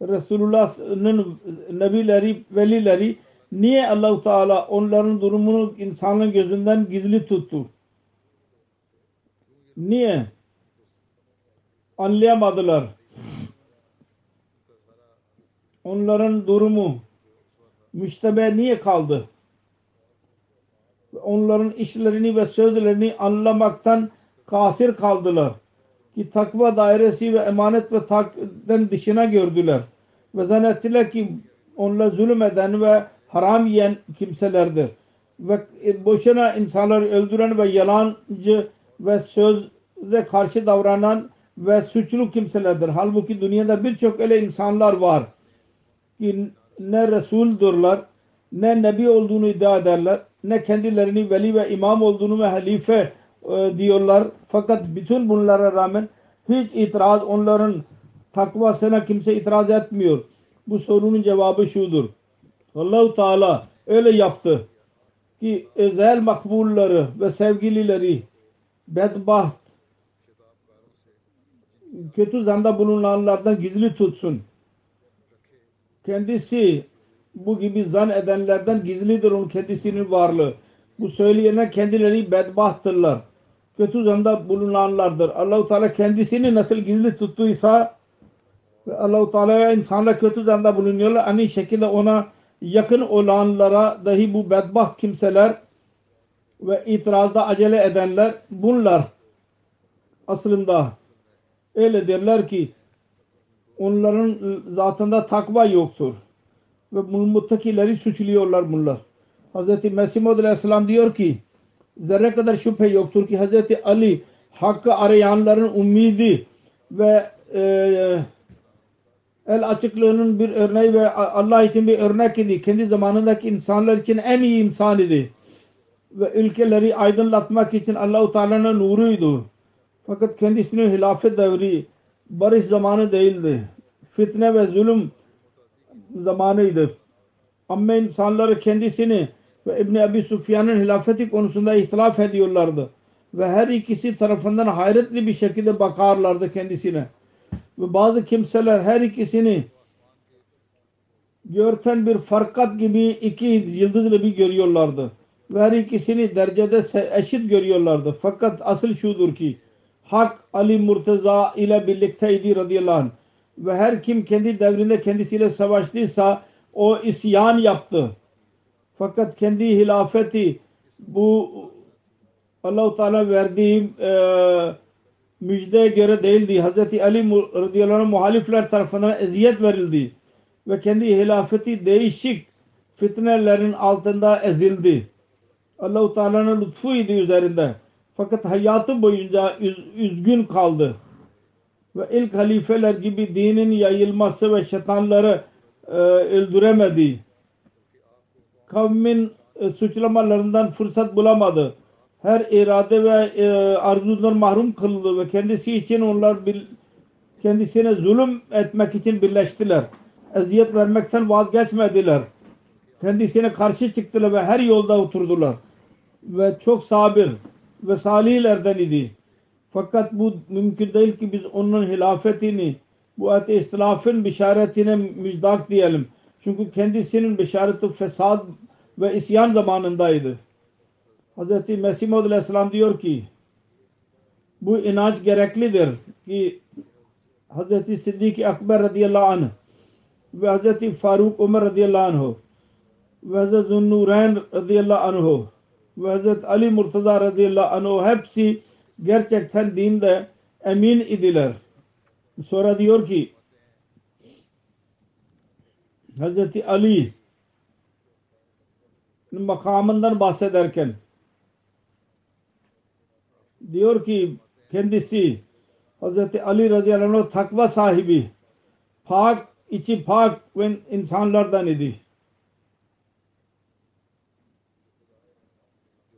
Resulullah'ın nebileri, velileri niye Allahu Teala onların durumunu insanın gözünden gizli tuttu? Niye? Anlayamadılar. Onların durumu müştebe niye kaldı? Onların işlerini ve sözlerini anlamaktan kasir kaldılar. Ki takva dairesi ve emanet ve takden dışına gördüler. Ve zannettiler ki onunla zulüm eden ve haram yiyen kimselerdir. Ve boşuna insanları öldüren ve yalancı ve söze karşı davranan ve suçlu kimselerdir. Halbuki dünyada birçok öyle insanlar var ki ne Resuldurlar, ne Nebi olduğunu iddia ederler, ne kendilerini veli ve imam olduğunu ve halife e, diyorlar. Fakat bütün bunlara rağmen hiç itiraz onların takvasına kimse itiraz etmiyor. Bu sorunun cevabı şudur. Allahu Teala öyle yaptı ki özel makbulları ve sevgilileri bedbaht kötü zanda bulunanlardan gizli tutsun. Kendisi bu gibi zan edenlerden gizlidir onun kendisinin varlığı. Bu söyleyene kendileri bedbahttırlar. Kötü zanda bulunanlardır. Allahu Teala kendisini nasıl gizli tuttuysa Allahu Teala'ya insanlar kötü zanda bulunuyorlar. Aynı şekilde ona yakın olanlara dahi bu bedbaht kimseler ve itirazda acele edenler bunlar aslında öyle derler ki onların zatında takva yoktur. Ve muttakileri suçluyorlar bunlar. Hz. Mesih Aleyhisselam diyor ki zerre kadar şüphe yoktur ki Hz. Ali hakkı arayanların umidi ve e, el açıklığının bir örneği ve Allah için bir örnek idi. Kendi zamanındaki insanlar için en iyi insan idi. Ve ülkeleri aydınlatmak için Allah-u Teala'nın nuruydu. Fakat kendisinin hilafet devri barış zamanı değildi. Fitne ve zulüm zamanıydı. Ama insanları kendisini ve İbni Abi Sufyan'ın hilafeti konusunda ihtilaf ediyorlardı. Ve her ikisi tarafından hayretli bir şekilde bakarlardı kendisine. Ve bazı kimseler her ikisini görten bir farkat gibi iki yıldızlı bir görüyorlardı. Ve her ikisini derecede eşit görüyorlardı. Fakat asıl şudur ki Hak Ali Murtaza ile birlikteydi radıyallahu anh. Ve her kim kendi devrinde kendisiyle savaştıysa o isyan yaptı. Fakat kendi hilafeti bu Allah-u Teala verdiği e, müjdeye göre değildi. Hz. Ali radıyallahu anh muhalifler tarafından eziyet verildi. Ve kendi hilafeti değişik fitnelerin altında ezildi. Allah-u Teala'nın lütfuydu üzerinde. Fakat hayatı boyunca üz, üzgün kaldı. Ve ilk halifeler gibi dinin yayılması ve şeytanları e, öldüremedi. Kavmin e, suçlamalarından fırsat bulamadı. Her irade ve e, arzudan mahrum kıldı ve kendisi için onlar bir, kendisine zulüm etmek için birleştiler. Eziyet vermekten vazgeçmediler. Kendisine karşı çıktılar ve her yolda oturdular. Ve çok sabır ve salihlerden idi. Fakat bu mümkün değil ki biz onun hilafetini bu ate istilafın bişaretine müjdak diyelim. Çünkü kendisinin bişareti fesad ve isyan zamanındaydı. Hz. Mesih Maud Aleyhisselam diyor ki bu inanç gereklidir ki Hz. Siddiq Akber radıyallahu anh ve Hz. Faruk Umar radıyallahu anh ve Hz. Zunnurayn radıyallahu anh ve Hazreti Ali Murtaza radıyallahu anh hepsi gerçekten dinde emin idiler. Sonra diyor ki Hazreti Ali makamından bahsederken diyor ki kendisi Hazreti Ali radıyallahu anh takva sahibi pak içi pak ve insanlardan idi.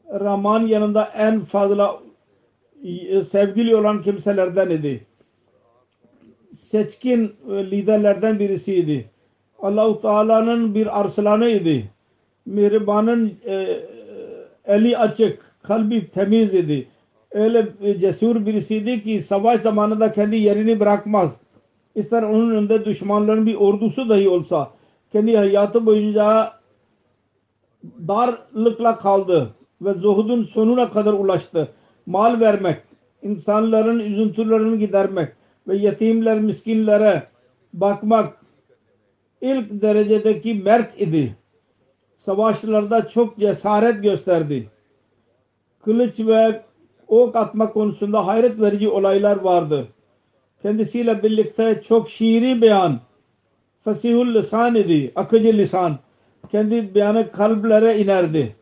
Rahman yanında en fazla e, sevgili olan kimselerden idi. Seçkin e, liderlerden birisiydi. Allahu Teala'nın bir arslanıydı. Mihribanın e, eli açık, kalbi temiz idi. Öyle e, cesur birisiydi ki savaş zamanında kendi yerini bırakmaz. İster onun önünde düşmanların bir ordusu dahi olsa kendi hayatı boyunca darlıkla kaldı ve zuhudun sonuna kadar ulaştı. Mal vermek, insanların üzüntülerini gidermek ve yetimler, miskinlere bakmak ilk derecedeki mert idi. Savaşlarda çok cesaret gösterdi. Kılıç ve ok atma konusunda hayret verici olaylar vardı. Kendisiyle birlikte çok şiiri beyan, fasihul lisan idi, akıcı lisan. Kendi beyanı kalplere inerdi.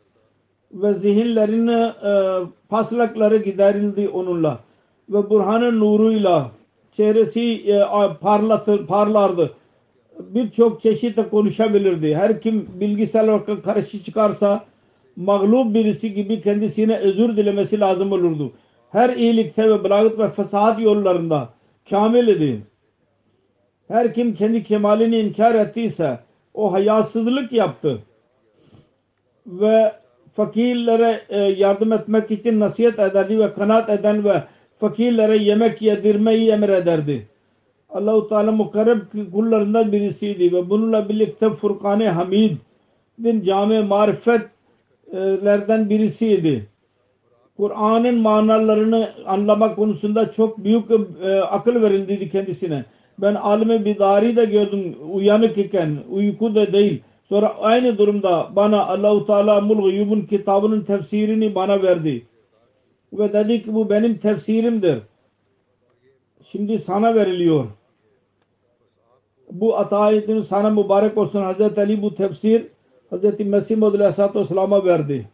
Ve zihinlerin e, paslakları giderildi onunla. Ve Burhan'ın nuruyla çehresi e, parlatır, parlardı. Birçok çeşitle konuşabilirdi. Her kim bilgisayar olarak karşı çıkarsa mağlup birisi gibi kendisine özür dilemesi lazım olurdu. Her iyilikte ve belagat ve fesat yollarında kamil idi. Her kim kendi kemalini inkar ettiyse o hayasızlık yaptı. Ve fakirlere e, yardım etmek için nasihat ederdi ve kanaat eden ve fakirlere yemek yedirmeyi emrederdi. Allah-u Teala mukarreb kullarından birisiydi ve bununla birlikte Furkan-ı Hamid'in cami marifetlerden birisiydi. Kur'an'ın manalarını anlamak konusunda çok büyük e, akıl verildiydi kendisine. Ben alime bidari de gördüm uyanık iken uyku da değil. Sonra aynı durumda bana Allah-u Teala Mul kitabının tefsirini bana verdi. Ve dedi ki bu benim tefsirimdir. Şimdi sana veriliyor. Bu atayetin sana mübarek olsun. Hazreti Ali bu tefsir Hazreti Mesih Muhammed Aleyhisselatü Vesselam'a verdi.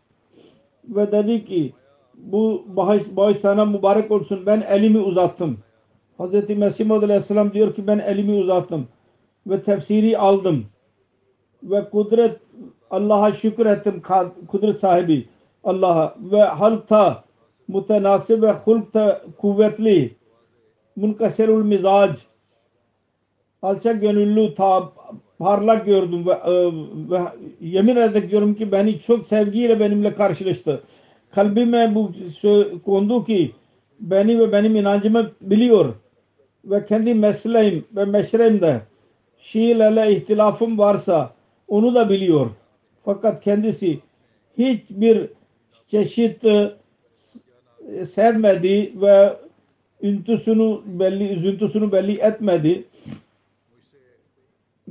Ve dedi ki bu bahis, bahis sana mübarek olsun. Ben elimi uzattım. Hazreti Mesih Muhammed Aleyhisselam diyor ki ben elimi uzattım. Ve tefsiri aldım. Ve kudret Allah'a şükür ettim. Kudret sahibi Allah'a. Ve halkta mutenasib ve hulkta kuvvetli munkasirul mizac alçak gönüllü ta parlak gördüm ve, e, ve yemin ederek diyorum ki beni çok sevgiyle benimle karşılaştı. Kalbime bu kondu ki beni ve benim inancımı biliyor ve kendi mesleğim ve meşremde Şiilerle ihtilafım varsa onu da biliyor. Fakat kendisi hiçbir çeşit e, sevmedi ve üntüsünü belli, üzüntüsünü belli etmedi.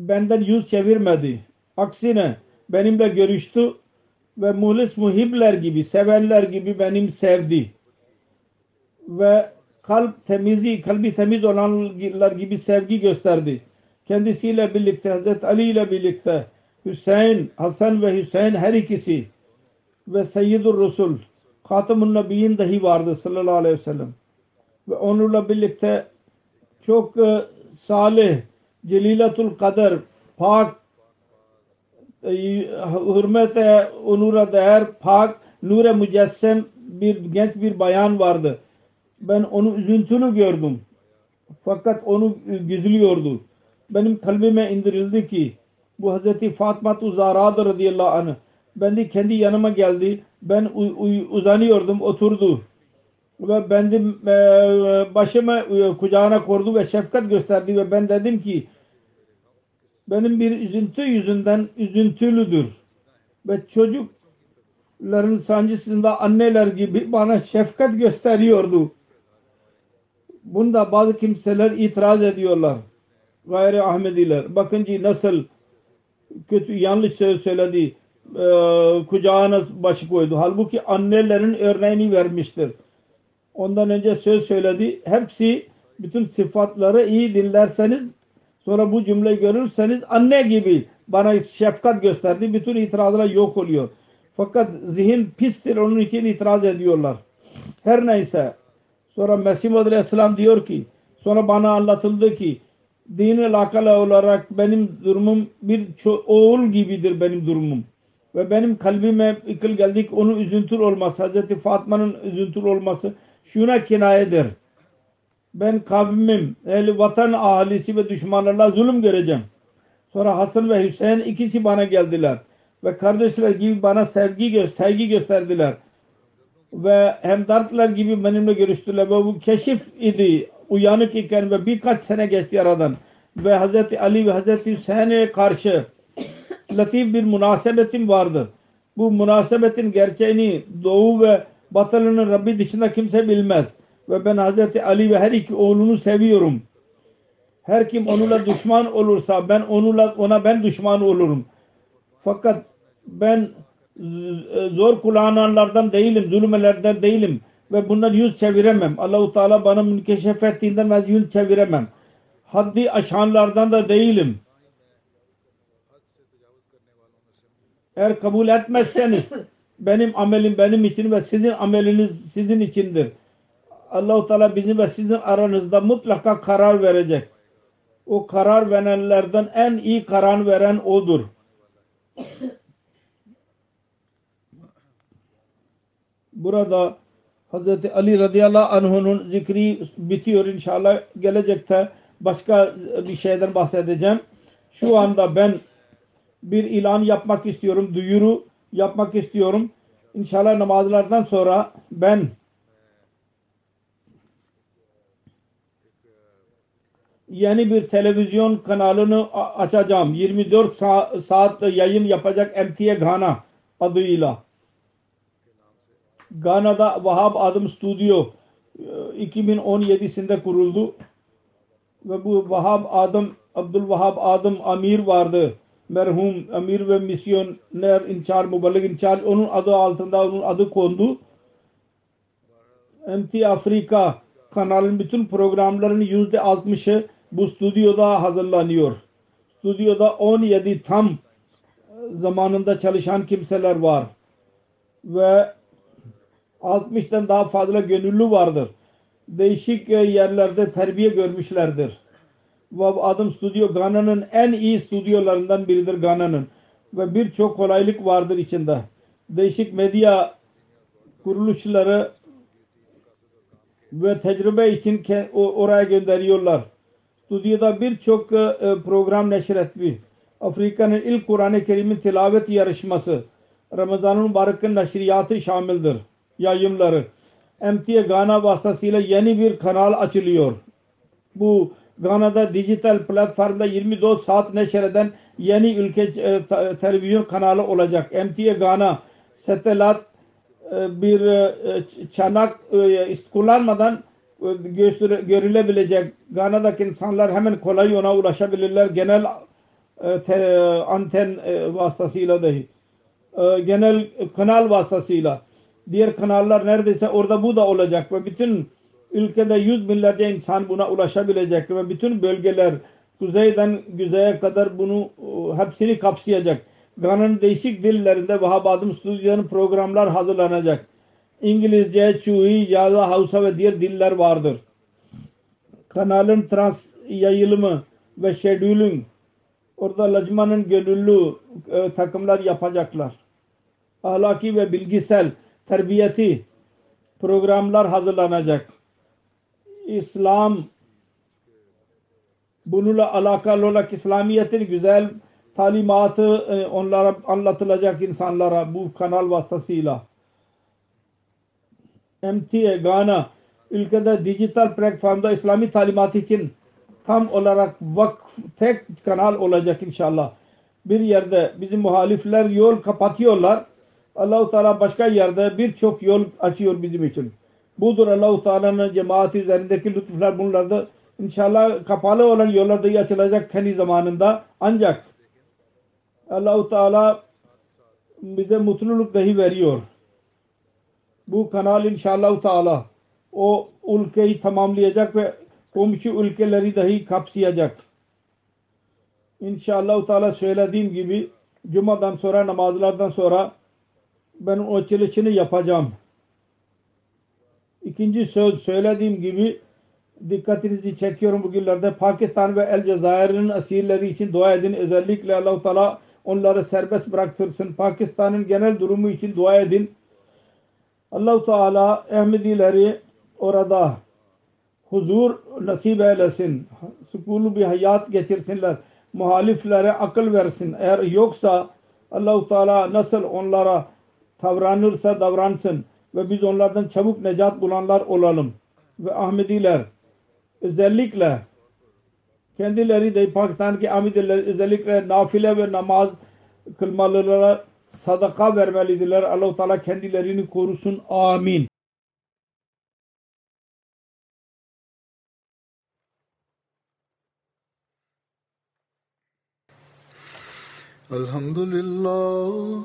Benden yüz çevirmedi. Aksine benimle görüştü ve muhlis muhibler gibi, sevenler gibi benim sevdi. Ve kalp temizi, kalbi temiz olanlar gibi sevgi gösterdi. Kendisiyle birlikte, Hazreti Ali ile birlikte Hüseyin, Hasan ve Hüseyin her ikisi ve Seyyidur Resul Nebiyin dahi vardı sallallahu aleyhi ve sellem. Ve onunla birlikte çok e, salih, celilatul kader, pak, e, hürmete, onura değer, pak, nure mücessem bir genç bir bayan vardı. Ben onun üzüntünü gördüm. Fakat onu gizliyordu. Benim kalbime indirildi ki bu Hazreti Fatma Zara'dır radıyallahu anh. Ben de kendi yanıma geldi. Ben uzanıyordum, oturdu. Ve ben de e, başımı e, kucağına kordu ve şefkat gösterdi ve ben dedim ki benim bir üzüntü yüzünden üzüntülüdür. Ve çocukların sancısında anneler gibi bana şefkat gösteriyordu. Bunda bazı kimseler itiraz ediyorlar. Gayri Ahmediler. Bakın ki nasıl kötü yanlış söz söyledi e, kucağına başı koydu. Halbuki annelerin örneğini vermiştir. Ondan önce söz söyledi. Hepsi bütün sıfatları iyi dinlerseniz sonra bu cümleyi görürseniz anne gibi bana şefkat gösterdi. Bütün itirazlar yok oluyor. Fakat zihin pistir onun için itiraz ediyorlar. Her neyse sonra Mesih Aleyhisselam diyor ki sonra bana anlatıldı ki din alakalı olarak benim durumum bir oğul gibidir benim durumum ve benim kalbime ikil geldik onun üzüntül olması Hazreti Fatma'nın üzüntül olması şuna kinayedir. Ben kavmim, ehli vatan ahalisi ve düşmanlarla zulüm göreceğim. Sonra Hasan ve Hüseyin ikisi bana geldiler. Ve kardeşler gibi bana sevgi, gö saygı gösterdiler. Ve hemdartlar gibi benimle görüştüler. Ve bu keşif idi. Uyanık iken ve birkaç sene geçti aradan. Ve Hz. Ali ve Hz. Hüseyin'e karşı latif bir münasebetim vardı. Bu münasebetin gerçeğini Doğu ve Batılı'nın Rabbi dışında kimse bilmez. Ve ben Hz. Ali ve her iki oğlunu seviyorum. Her kim onunla düşman olursa ben onunla ona ben düşman olurum. Fakat ben zor kullananlardan değilim, zulmelerden değilim ve bundan yüz çeviremem. Allahu Teala bana münkeşef ettiğinden ben yüz çeviremem. Haddi aşanlardan da değilim. Eğer kabul etmezseniz benim amelim benim için ve sizin ameliniz sizin içindir. Allahu Teala bizim ve sizin aranızda mutlaka karar verecek. O karar verenlerden en iyi karar veren odur. Burada Hz. Ali radıyallahu anh'unun zikri bitiyor inşallah gelecekte başka bir şeyden bahsedeceğim. Şu anda ben bir ilan yapmak istiyorum, duyuru yapmak istiyorum. İnşallah namazlardan sonra ben yeni bir televizyon kanalını açacağım. 24 sa saat yayın yapacak MTA Ghana adıyla. Ghana'da Vahab Adım Studio 2017'sinde kuruldu. Ve bu Vahab Adım Abdul Vahab Adım Amir vardı. Merhum Amir ve misyoner inçarj, muballik inçarj onun adı altında onun adı kondu. MT Afrika kanalın bütün programlarının yüzde altmışı bu stüdyoda hazırlanıyor. Stüdyoda 17 tam zamanında çalışan kimseler var. Ve 60'tan daha fazla gönüllü vardır. Değişik yerlerde terbiye görmüşlerdir. Adım stüdyo Gana'nın en iyi stüdyolarından biridir Gana'nın. Ve birçok kolaylık vardır içinde. Değişik medya kuruluşları ve tecrübe için oraya gönderiyorlar. Stüdyoda birçok program neşretmiş. Afrika'nın ilk Kur'an-ı Kerim'in tilavet yarışması Ramazan-ı Mübarek'in neşriyatı şamildir. Yayımları. MTA Ghana vasıtasıyla yeni bir kanal açılıyor. Bu Ghana'da dijital platformda 24 saat neşreden yeni ülke e, televizyon kanalı olacak. MTA Ghana satelit e, bir e, çanak e, kullanmadan görülebilecek. Ghana'daki insanlar hemen kolay ona ulaşabilirler. Genel te, anten vasıtasıyla dahi. Genel kanal vasıtasıyla. Diğer kanallar neredeyse orada bu da olacak ve bütün ülkede yüz binlerce insan buna ulaşabilecek ve bütün bölgeler kuzeyden güzeye kadar bunu hepsini kapsayacak. Ghana'nın değişik dillerinde Vahabadım stüdyolarının programlar hazırlanacak. İngilizce, Chui, Yaza, Hausa ve diğer diller vardır. Kanalın trans yayılımı ve scheduling orada lacmanın gönüllü e, takımlar yapacaklar. Ahlaki ve bilgisel terbiyeti programlar hazırlanacak. İslam bununla alakalı olarak İslamiyet'in güzel talimatı e, onlara anlatılacak insanlara bu kanal vasıtasıyla. MTA Ghana ülkede dijital platformda İslami talimat için tam olarak vakf tek kanal olacak inşallah. Bir yerde bizim muhalifler yol kapatıyorlar. Allahu Teala başka yerde birçok yol açıyor bizim için. Budur Allahu Teala'nın cemaati üzerindeki lütuflar bunlarda inşallah kapalı olan yollar dahi açılacak kendi zamanında. Ancak Allahu Teala bize mutluluk dahi veriyor bu kanal inşallah Teala o ülkeyi tamamlayacak ve komşu ülkeleri dahi kapsayacak. İnşallah Teala söylediğim gibi Cuma'dan sonra namazlardan sonra ben o açılışını yapacağım. İkinci söz söylediğim gibi dikkatinizi çekiyorum bugünlerde Pakistan ve El Cezayir'in asirleri için dua edin. Özellikle Allah Teala onları serbest bıraktırsın. Pakistan'ın genel durumu için dua edin allah Teala Ahmedileri orada huzur nasip eylesin. Sukulu bir hayat geçirsinler. muhaliflere akıl versin. Eğer yoksa Allahu Teala nasıl onlara davranırsa davransın ve biz onlardan çabuk necat bulanlar olalım. Ve Ahmediler özellikle kendileri de Pakistan'daki Ahmediler özellikle nafile ve namaz kılmalılara sadaka vermelidirler. Allah-u Teala kendilerini korusun. Amin. Elhamdülillah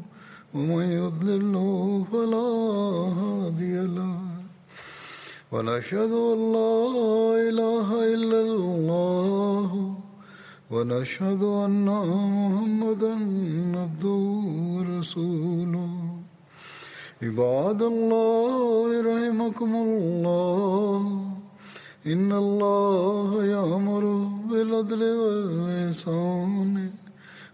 ومن يضلله فلا هادي له. ونشهد أن لا إله إلا الله. ونشهد أن محمدا عبده ورسوله. عباد الله رحمكم الله. إن الله يأمر بالعدل والإحسان.